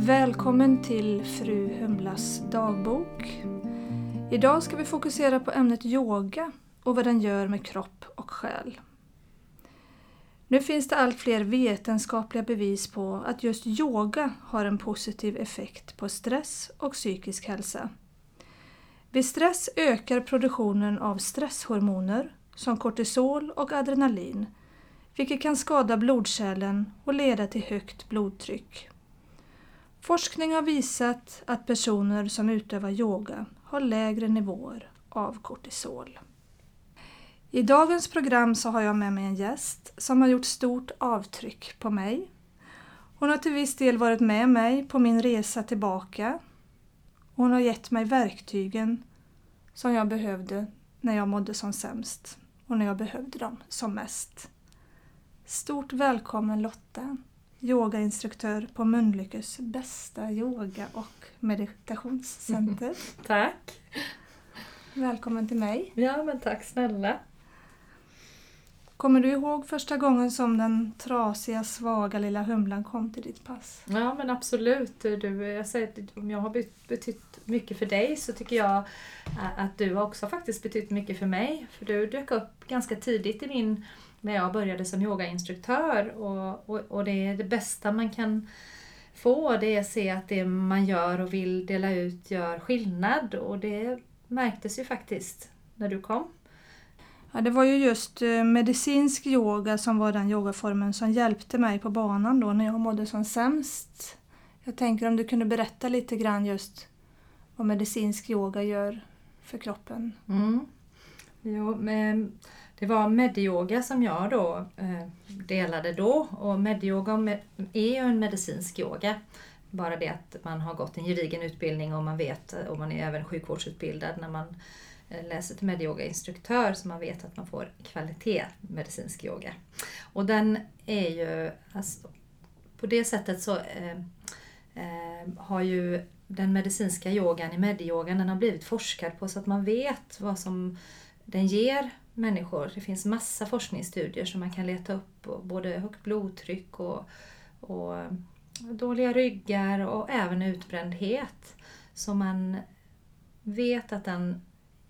Välkommen till Fru Humlas dagbok. Idag ska vi fokusera på ämnet yoga och vad den gör med kropp och själ. Nu finns det allt fler vetenskapliga bevis på att just yoga har en positiv effekt på stress och psykisk hälsa. Vid stress ökar produktionen av stresshormoner som kortisol och adrenalin, vilket kan skada blodkärlen och leda till högt blodtryck. Forskning har visat att personer som utövar yoga har lägre nivåer av kortisol. I dagens program så har jag med mig en gäst som har gjort stort avtryck på mig. Hon har till viss del varit med mig på min resa tillbaka. Hon har gett mig verktygen som jag behövde när jag mådde som sämst och när jag behövde dem som mest. Stort välkommen Lotta, yogainstruktör på Mölnlyckes bästa yoga och meditationscenter. Tack! Välkommen till mig. Ja, men tack snälla. Kommer du ihåg första gången som den trasiga, svaga lilla humlan kom till ditt pass? Ja, men absolut. Du, jag säger om jag har betytt mycket för dig så tycker jag att du också faktiskt betytt mycket för mig. För du dök upp ganska tidigt i min när jag började som yogainstruktör och, och, och det är det bästa man kan få det är att se att det man gör och vill dela ut gör skillnad och det märktes ju faktiskt när du kom. Ja, det var ju just eh, medicinsk yoga som var den yogaformen som hjälpte mig på banan då när jag mådde som sämst. Jag tänker om du kunde berätta lite grann just vad medicinsk yoga gör för kroppen. Mm. Jo, men det var medyoga som jag då eh, delade då och medyoga är ju en medicinsk yoga. Bara det att man har gått en gedigen utbildning och man vet, eh, och man är även sjukvårdsutbildad när man eh, läser till medyogainstruktör så man vet att man får kvalitet medicinsk yoga. Och den är ju, alltså, på det sättet så eh, eh, har ju den medicinska yogan i medyogan den har blivit forskad på så att man vet vad som den ger människor. Det finns massa forskningsstudier som man kan leta upp, både högt blodtryck och, och dåliga ryggar och även utbrändhet. Så man vet att den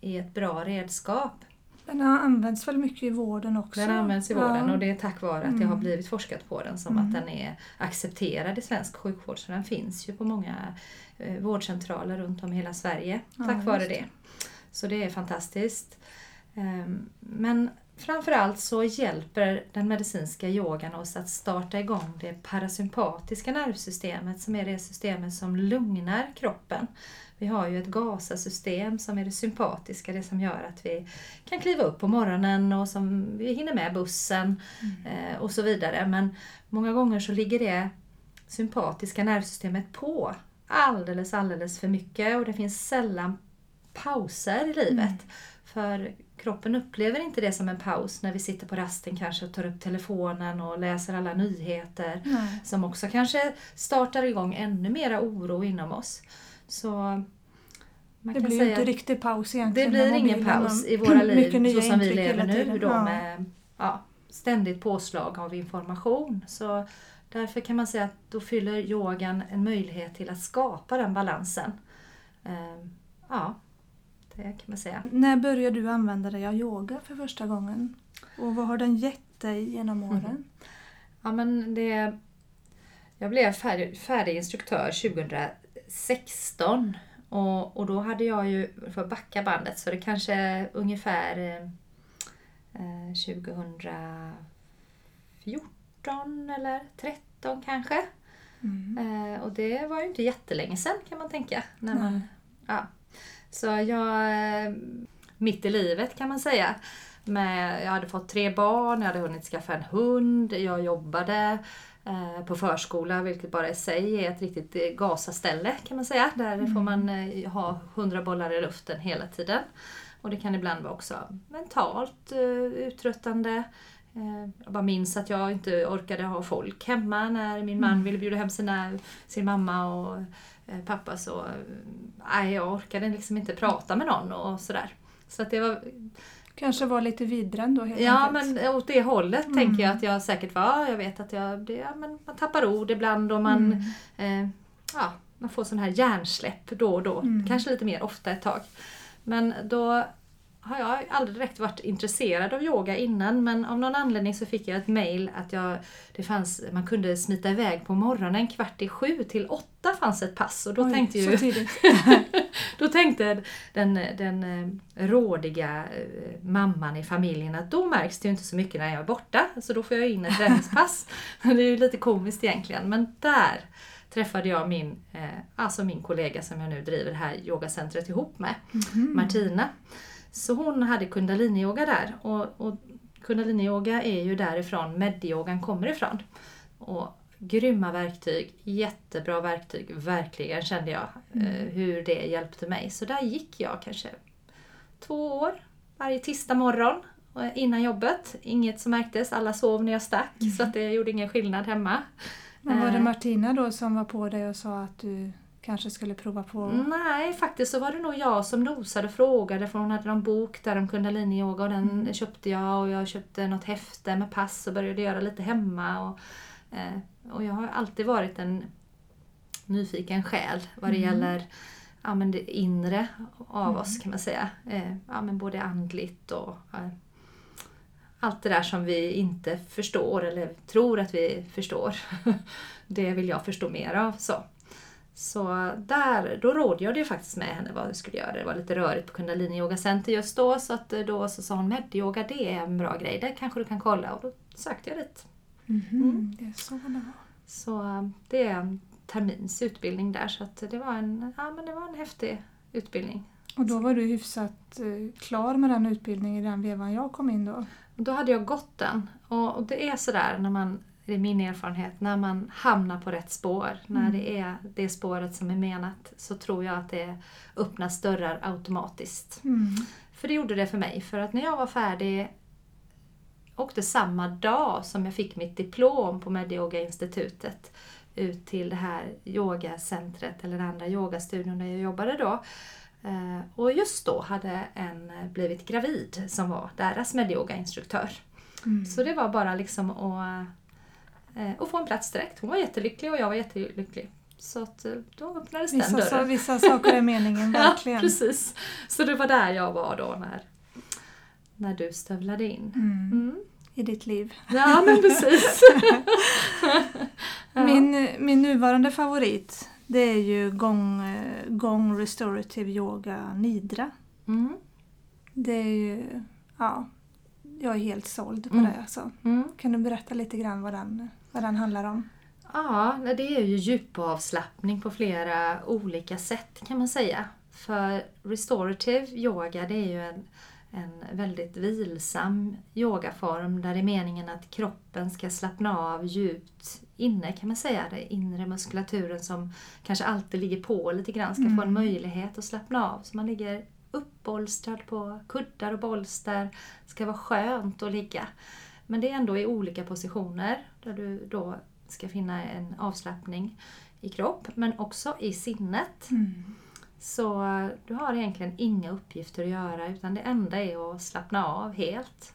är ett bra redskap. Den har använts väl mycket i vården också? Den används i vården ja. och det är tack vare att mm. det har blivit forskat på den som mm. att den är accepterad i svensk sjukvård. Så den finns ju på många eh, vårdcentraler runt om i hela Sverige tack ja, vare det. Så det är fantastiskt. Ehm, men framförallt så hjälper den medicinska yogan oss att starta igång det parasympatiska nervsystemet som är det systemet som lugnar kroppen. Vi har ju ett GASA-system som är det sympatiska, det som gör att vi kan kliva upp på morgonen och som vi hinner med bussen mm. Eh, och så vidare. Men många gånger så ligger det sympatiska nervsystemet på alldeles, alldeles för mycket och det finns sällan pauser i livet. Mm. För kroppen upplever inte det som en paus när vi sitter på rasten kanske och tar upp telefonen och läser alla nyheter. Nej. Som också kanske startar igång ännu mera oro inom oss. Så man det blir ju inte riktigt paus egentligen. Det blir ingen paus i våra liv så som vi lever nu då ja. med ja, ständigt påslag av information. Så därför kan man säga att då fyller yogan en möjlighet till att skapa den balansen. Ehm, ja, kan man säga. När började du använda dig av yoga för första gången? Och vad har den gett dig genom åren? Mm. Ja, men det, jag blev färdig, färdig instruktör 2016 och, och då hade jag ju, för att backa bandet, så det kanske ungefär eh, 2014 eller 13 kanske. Mm. Eh, och det var ju inte jättelänge sedan kan man tänka. När man, ja. Så jag, eh, mitt i livet kan man säga. Med, jag hade fått tre barn, jag hade hunnit skaffa en hund, jag jobbade eh, på förskola, vilket bara i sig är ett riktigt eh, gasaställe kan man säga. Där mm. får man ha hundra bollar i luften hela tiden. Och det kan ibland vara också mentalt uttröttande. Jag bara minns att jag inte orkade ha folk hemma när min man mm. ville bjuda hem sina, sin mamma och Eh, pappa så nej, jag orkade liksom inte prata med någon och sådär. Så att det var... Kanske var lite vidren då helt Ja, enkelt. men åt det hållet mm. tänker jag att jag säkert var. Jag vet att jag, det, ja, men man tappar ord ibland och man... Mm. Eh, ja, man får sån här hjärnsläpp då och då. Mm. Kanske lite mer ofta ett tag. Men då har jag aldrig direkt varit intresserad av yoga innan men av någon anledning så fick jag ett mail att jag, det fanns, man kunde smita iväg på morgonen kvart i sju till åtta fanns ett pass och då Oj, tänkte ju då tänkte den, den eh, rådiga eh, mamman i familjen att då märks det ju inte så mycket när jag är borta så då får jag in ett träningspass. det är ju lite komiskt egentligen men där träffade jag min, eh, alltså min kollega som jag nu driver det här yogacentret ihop med, Mhm. Martina. Så hon hade kundaliniyoga där och, och kundaliniyoga är ju därifrån medyogan kommer ifrån. Och grymma verktyg, jättebra verktyg, verkligen kände jag eh, hur det hjälpte mig. Så där gick jag kanske två år varje tisdag morgon eh, innan jobbet. Inget som märktes, alla sov när jag stack så att det gjorde ingen skillnad hemma. Men var det Eh. Martina då som var på dig och sa att du kanske skulle prova på... Nej, faktiskt så var det nog jag som nosade och frågade för hon hade någon bok där om kundaliniyoga och den köpte jag och jag köpte något häfte med pass och började göra lite hemma. Och, eh, och jag har alltid varit en nyfiken själ vad det gäller ja, men det inre av oss kan man säga. Eh, ja, men både andligt och eh, allt det där som vi inte förstår eller tror att vi förstår. det vill jag förstå mer av. Så. Så där, då rådgjorde jag faktiskt med henne vad vi skulle göra. Det var lite rörigt på Kundalini Yoga Center just då så att eh, då så sa hon medyoga det är en bra grej, det kanske du kan kolla och då sökte jag dit. Mhm, Det är så det var. Så eh, det är en termins utbildning där så att det var en, ja, men det var en häftig utbildning. Och då var du hyfsat eh, klar med den utbildningen i den vevan jag kom in då? Då hade jag gått den och, och det är sådär när man, det är min erfarenhet, när man hamnar på rätt spår, när det är det spåret som är menat så tror jag att det öppnas dörrar automatiskt. Mm. För det gjorde det för mig. För att när jag var färdig åkte samma dag som jag fick mitt diplom på Medyoga-institutet ut till det här yogacentret, eller den andra yogastudion där jag jobbade då. Eh, Och just då hade en blivit gravid som var deras medyoga-instruktör. Mm. Så det var bara liksom att, eh, att få en plats direkt. Hon var jättelycklig och jag var jättelycklig. Så att eh, då öppnades den Vissa, dörren. sa, vissa saker är meningen, Ja, verkligen. precis. Så det var där jag var då när, när du stövlade in. Mm. Mm. I ditt liv. Ja, men precis. Ja. Min, min nuvarande favorit det är ju Gong, eh, Gong Restorative Yoga Nidra. Mm. Det är ju, ja, jag är helt såld på Mm. det alltså. Mm. Kan du berätta lite grann vad den, vad den handlar om? Ja, det är ju djupavslappning på flera olika sätt kan man säga. För restorative yoga det är ju en, en väldigt vilsam yogaform där det är meningen att kroppen ska slappna av djupt inne kan man säga. Den inre muskulaturen som kanske alltid ligger på lite grann ska få en möjlighet att slappna av. Så man ligger uppbolstrad på kuddar och bolster. Det ska vara skönt att ligga. Men det är ändå i olika positioner där du då ska finna en avslappning i kropp men också i sinnet. Så eh, du har egentligen inga uppgifter att göra utan det enda är att slappna av helt.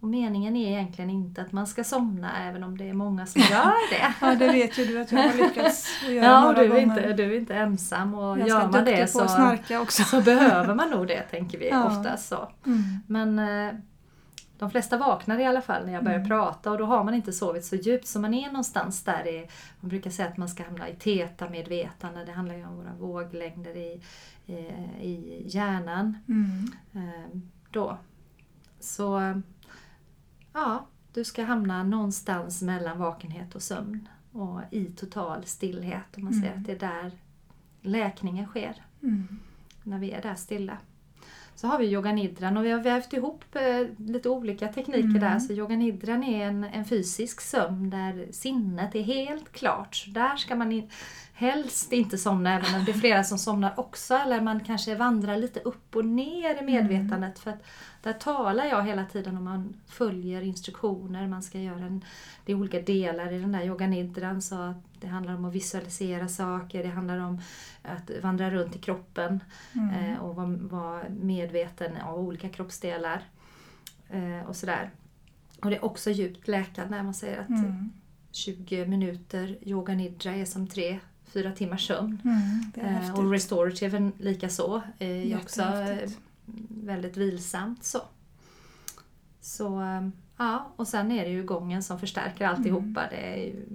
Och meningen är egentligen inte att man ska somna även om det är många som gör det. Ja, det vet ju du att jag har lyckats att göra Ja, några du är, gånger. inte, du är inte ensam och gör man det så, så behöver man nog det tänker vi Ja. oftast. Så. Mm. Men eh, de flesta vaknar i alla fall när jag börjar Mm. prata och då har man inte sovit så djupt så man är någonstans där i, man brukar säga att man ska hamna i teta-medvetande, det handlar ju om våra våglängder i, i, i hjärnan. Mm. Eh, då. Så ja, du ska hamna någonstans mellan vakenhet och sömn och i total stillhet. Om man säger Mm. att det är där läkningen sker Mm. när vi är där stilla. Så har vi yoganidran och vi har vävt ihop eh, lite olika tekniker Mm. där. Så yoganidran är en, en fysisk sömn där sinnet är helt klart. Så där ska man in, helst inte somna även om det är flera som somnar också. Eller man kanske vandrar lite upp och ner i medvetandet. För att där talar jag hela tiden om man följer instruktioner. Man ska göra en, det är olika delar i den där yoganidran. Så att det handlar om att visualisera saker. Det handlar om att vandra runt i kroppen Mm. eh, och vara, vara medveten av olika kroppsdelar. Eh, och sådär. Och det är också djupt läkande. Man säger att Mm. 20 minuter yoga nidra är som tre fyra timmars sömn. Mm, Eh, och restorative likaså är också eh, väldigt vilsamt. Så. så eh, ja, och sen är det ju gången som förstärker alltihopa. Mm. Det är ju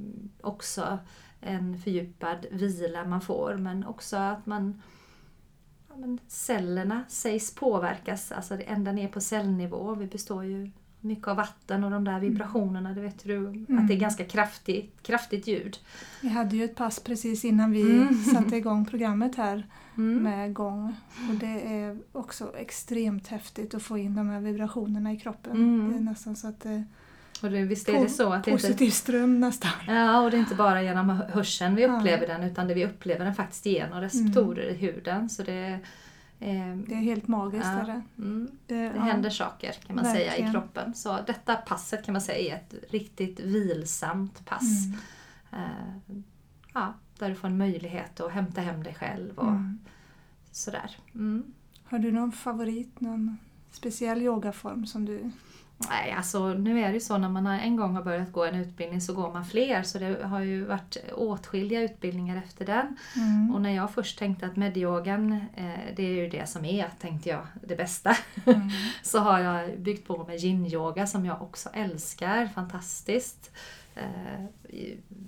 också en fördjupad vila man får men också att man ja, cellerna sägs påverkas, alltså det ända ner på cellnivå. Vi består ju mycket av vatten och de där vibrationerna, det vet du, att det är ganska kraftigt, kraftigt ljud. Vi hade ju ett pass precis innan vi Mm. satte igång programmet här Mm. med gång. Och det är också extremt häftigt att få in de här vibrationerna i kroppen. Mm. Det är nästan så att det Och det, visst är det så att det inte positiv ström nästan. Ja, och det är inte bara genom hörseln vi Ja. upplever den utan det vi upplever den faktiskt genom receptorer i huden. Så det, eh, Det är helt magiskt. Ja. Är det. mm, Det, det händer saker kan man säga i Verkligen. kroppen. Så detta passet kan man säga är ett riktigt vilsamt pass. Mm. Eh, ja, där du får en möjlighet att hämta hem dig själv och Mm. sådär. Mm. Har du någon favorit, någon speciell yogaform som du... Nej, alltså nu är det ju så när man en gång har börjat gå en utbildning så går man fler så det har ju varit åtskilliga utbildningar efter den. Mm. Och när jag först tänkte att medyogan, eh, det är ju det som är, tänkte jag, det bästa. Mm. så har jag byggt på med yin-yoga som jag också älskar, fantastiskt. Eh,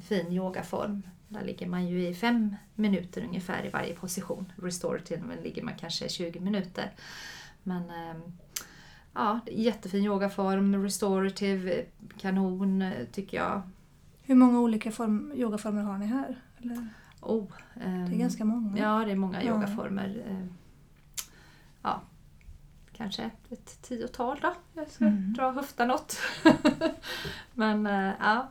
fin yogaform. Där ligger man ju i fem minuter ungefär i varje position. Restorative ligger man kanske 20 minuter. Men eh, ja, jättefin yogaform, restorative, kanon tycker jag. Hur många olika form, yogaformer har ni här? Eller? Oh, Det ehm, är ganska många. Ja, det är många Ja. yogaformer. Eh, Ja, kanske ett tiotal då. Jag ska Mm. dra höften åt. Men eh, ja.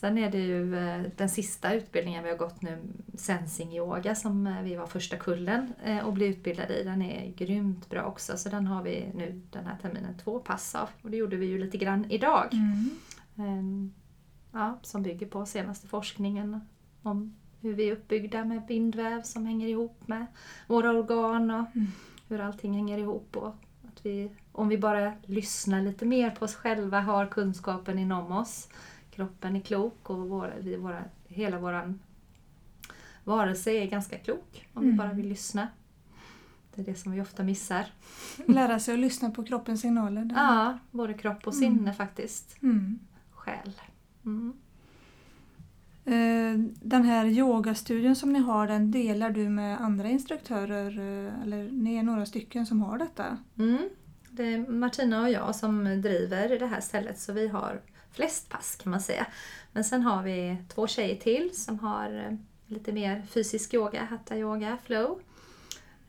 Sen är det ju eh, den sista utbildningen vi har gått nu, sensing yoga som eh, vi var första kullen eh, och blev utbildade i. Den är grymt bra också så den har vi nu den här terminen två pass av. Och det gjorde vi ju lite grann idag. Mm. Ehm, ja, som bygger på senaste forskningen om hur vi är uppbyggda med bindväv som hänger ihop med våra organ och Mm. hur allting hänger ihop. Och att vi, om vi bara lyssnar lite mer på oss själva, har kunskapen inom oss, kroppen är klok och våra, vi, våra, hela vår varelse är ganska klok om vi Mm. bara vill lyssna. Det är det som vi ofta missar. Lära sig att lyssna på kroppens signaler. där. Ja, både kropp och sinne Mm. faktiskt. Mm. Själ. Mm. Eh, Den här yogastudion som ni har, den delar du med andra instruktörer? eh, Eller ni är några stycken som har detta? Mm. Det är Martina och jag som driver det här stället så vi har flest pass kan man säga. Men sen har vi två tjejer till som har eh, lite mer fysisk yoga, hatta yoga, flow.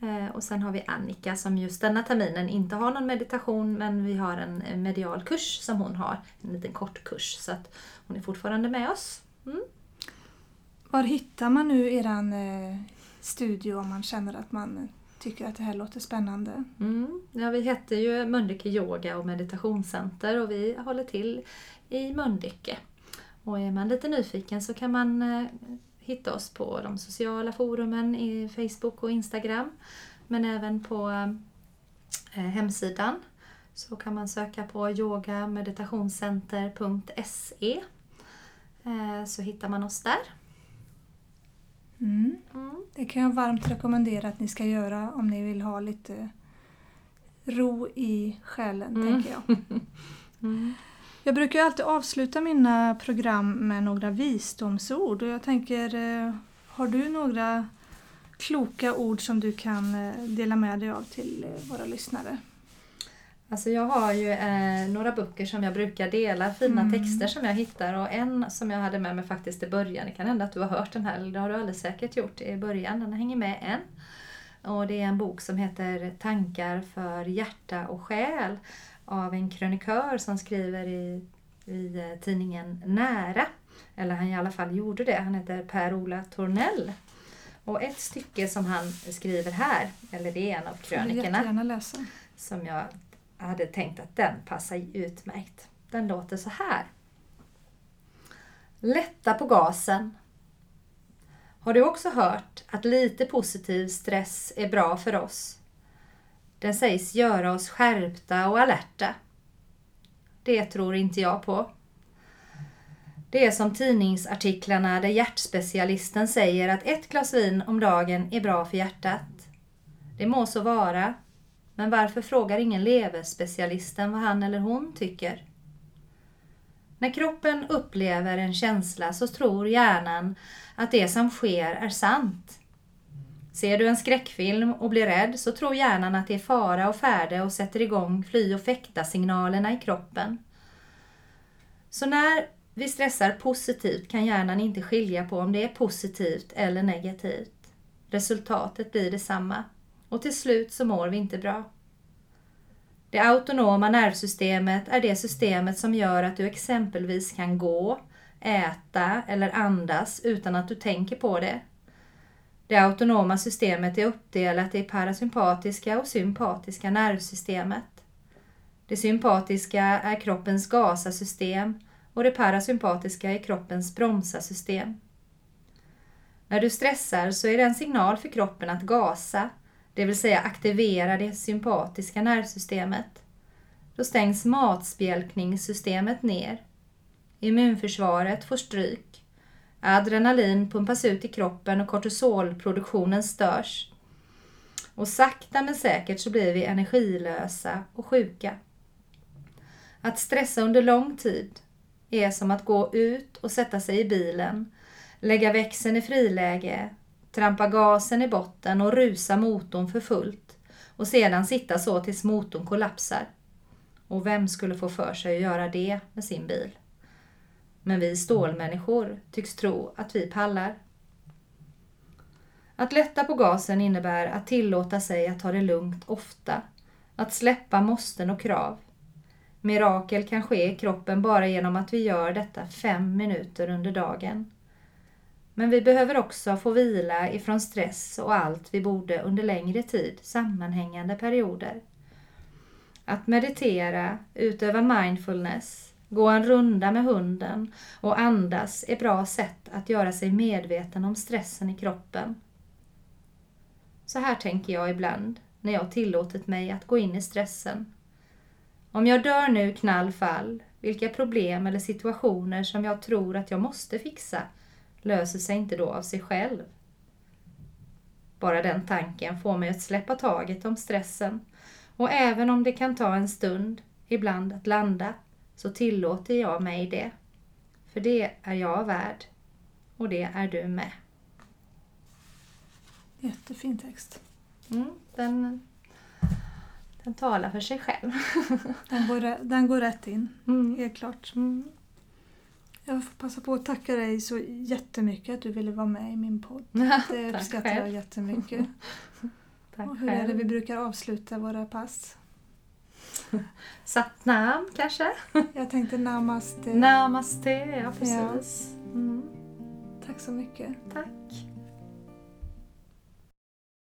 Eh, och sen har vi Annika som just denna terminen inte har någon meditation men vi har en medial kurs som hon har, en liten kort kurs så att hon är fortfarande med oss. Mm. Var hittar man nu eran eh, studio om man känner att man tycker att det här låter spännande? Mm. Ja, vi heter ju Mölnlycke Yoga och Meditationscenter och vi håller till i Mölnlycke. Och är man lite nyfiken så kan man eh, hitta oss på de sociala forumen i Facebook och Instagram. Men även på eh, hemsidan så kan man söka på yogameditationscenter.se eh, så hittar man oss där. Mm. Mm. Det kan jag varmt rekommendera att ni ska göra om ni vill ha lite ro i själen, Mm. tänker jag. Mm. Jag brukar alltid avsluta mina program med några visdomsord och jag tänker, eh, har du några kloka ord som du kan eh, dela med dig av till eh, våra lyssnare? Alltså jag har ju eh, några böcker som jag brukar dela, fina Mm. texter som jag hittar och en som jag hade med mig faktiskt i början, det kan hända att du har hört den här, eller det har du alldeles säkert gjort i början, den hänger med än. Och det är en bok som heter Tankar för hjärta och själ av en krönikör som skriver i, i eh, tidningen Nära. Eller han i alla fall gjorde det, han heter Per-Ola Tornell. Och ett stycke som han skriver här, eller det är en av krönikorna jättegärna läsa. som jag hade tänkt att den passar utmärkt. Den låter så här. Lätta på gasen. Har du också hört att lite positiv stress är bra för oss? Den sägs göra oss skärpta och alerta. Det tror inte jag på. Det är som tidningsartiklarna där hjärtspecialisten säger att ett glas vin om dagen är bra för hjärtat. Det må så vara, men varför frågar ingen leverspecialisten vad han eller hon tycker? När kroppen upplever en känsla så tror hjärnan att det som sker är sant. Ser du en skräckfilm och blir rädd så tror hjärnan att det är fara och färde och sätter igång fly och fäkta-signalerna i kroppen. Så när vi stressar positivt kan hjärnan inte skilja på om det är positivt eller negativt. Resultatet blir detsamma och till slut så mår vi inte bra. Det autonoma nervsystemet är det systemet som gör att du exempelvis kan gå, äta eller andas utan att du tänker på det. Det autonoma systemet är uppdelat i parasympatiska och sympatiska nervsystemet. Det sympatiska är kroppens gasasystem och det parasympatiska är kroppens bromsasystem. När du stressar så är det en signal för kroppen att gasa, det vill säga aktivera det sympatiska nervsystemet. Då stängs matspjälkningssystemet ner. Immunförsvaret får stryk. Adrenalin pumpas ut i kroppen och kortisolproduktionen störs. Och sakta men säkert så blir vi energilösa och sjuka. Att stressa under lång tid är som att gå ut och sätta sig i bilen, lägga växeln i friläge, trampa gasen i botten och rusa motorn för fullt och sedan sitta så tills motorn kollapsar. Och vem skulle få för sig att göra det med sin bil? Men vi stålmänniskor tycks tro att vi pallar. Att lätta på gasen innebär att tillåta sig att ta det lugnt ofta, att släppa måsten och krav. Mirakel kan ske i kroppen bara genom att vi gör detta fem minuter under dagen. Men vi behöver också få vila ifrån stress och allt vi borde under längre tid, sammanhängande perioder. Att meditera, utöva mindfulness, gå en runda med hunden och andas är bra sätt att göra sig medveten om stressen i kroppen. Så här tänker jag ibland när jag tillåtit mig att gå in i stressen. Om jag dör nu knallfall, vilka problem eller situationer som jag tror att jag måste fixa löser sig inte då av sig själv. Bara den tanken får mig att släppa taget om stressen och även om det kan ta en stund, ibland att landa, så tillåter jag mig det. För det är jag värd och det är du med. Jättefin text. Mm, den, den talar för sig själv. den, går, den går rätt in, mm. helt klart. Mm. Jag får passa på att tacka dig så jättemycket att du ville vara med i min podd. Det uppskattar jag jättemycket. Tack och hur själv. är det vi brukar avsluta våra pass? Satnam kanske? Jag tänkte namaste. Namaste, ja precis. Ja. Mm. Tack så mycket. Tack.